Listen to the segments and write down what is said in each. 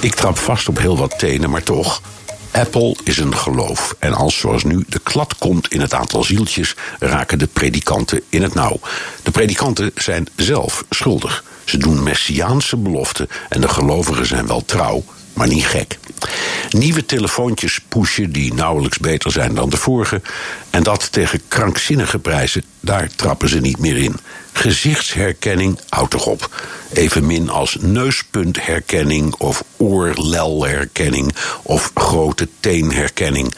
Ik trap vast op heel wat tenen, maar toch. Apple is een geloof. En als zoals nu de klad komt in het aantal zieltjes, raken de predikanten in het nauw. De predikanten zijn zelf schuldig. Ze doen messiaanse beloften en de gelovigen zijn wel trouw, maar niet gek. Nieuwe telefoontjes pushen die nauwelijks beter zijn dan de vorige. En dat tegen krankzinnige prijzen, daar trappen ze niet meer in. Gezichtsherkenning houdt toch op. Evenmin als neuspuntherkenning of oorlelherkenning of grote teenherkenning.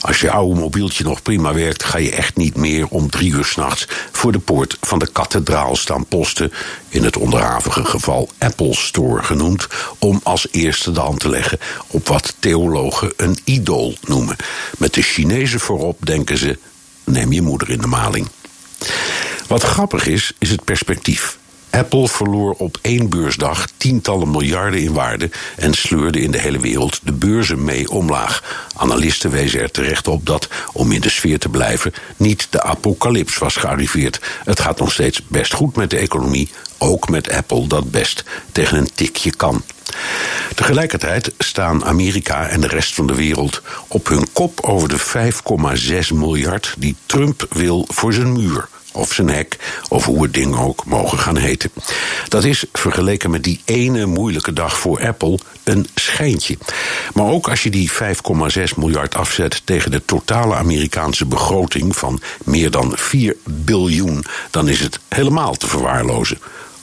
Als je oude mobieltje nog prima werkt, ga je echt niet meer om drie uur s'nachts voor de poort van de kathedraal staan posten. In het onderhavige geval Apple Store genoemd, om als eerste de hand te leggen op wat theologen een idool noemen. Met de Chinezen voorop denken ze: neem je moeder in de maling. Wat grappig is, is het perspectief. Apple verloor op één beursdag tientallen miljarden in waarde en sleurde in de hele wereld de beurzen mee omlaag. Analisten wezen er terecht op dat, om in de sfeer te blijven, niet de apocalyps was gearriveerd. Het gaat nog steeds best goed met de economie, ook met Apple dat best tegen een tikje kan. Tegelijkertijd staan Amerika en de rest van de wereld op hun kop over de 5,6 miljard die Trump wil voor zijn muur of zijn hek, of hoe het ding ook mogen gaan heten. Dat is, vergeleken met die ene moeilijke dag voor Apple, een schijntje. Maar ook als je die 5,6 miljard afzet tegen de totale Amerikaanse begroting van meer dan 4 biljoen, dan is het helemaal te verwaarlozen.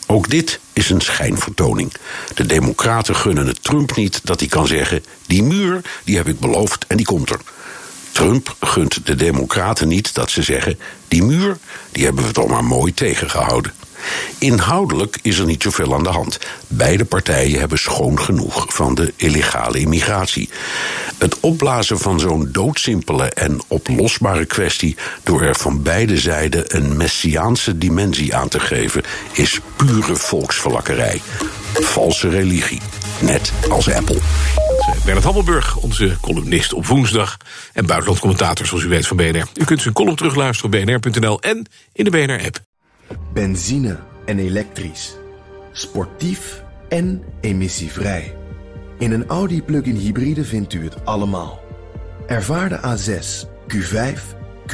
Ook dit is een schijnvertoning. De Democraten gunnen het Trump niet dat hij kan zeggen: die muur, die heb ik beloofd en die komt er. Trump gunt de Democraten niet dat ze zeggen: die muur, die hebben we toch maar mooi tegengehouden. Inhoudelijk is er niet zoveel aan de hand. Beide partijen hebben schoon genoeg van de illegale immigratie. Het opblazen van zo'n doodsimpele en oplosbare kwestie door er van beide zijden een messiaanse dimensie aan te geven, is pure volksverlakkerij. Valse religie, net als Apple. Bernard Hammelburg, onze columnist op woensdag. En buitenlandcommentator, zoals u weet, van BNR. U kunt zijn column terugluisteren op bnr.nl en in de BNR-app. Benzine en elektrisch. Sportief en emissievrij. In een Audi plug-in hybride vindt u het allemaal. Ervaar de A6, Q5,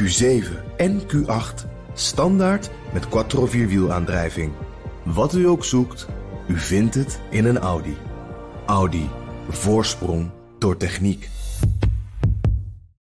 Q7 en Q8 standaard met quattro vierwielaandrijving. Wat u ook zoekt, u vindt het in een Audi. Audi. Voorsprong door techniek.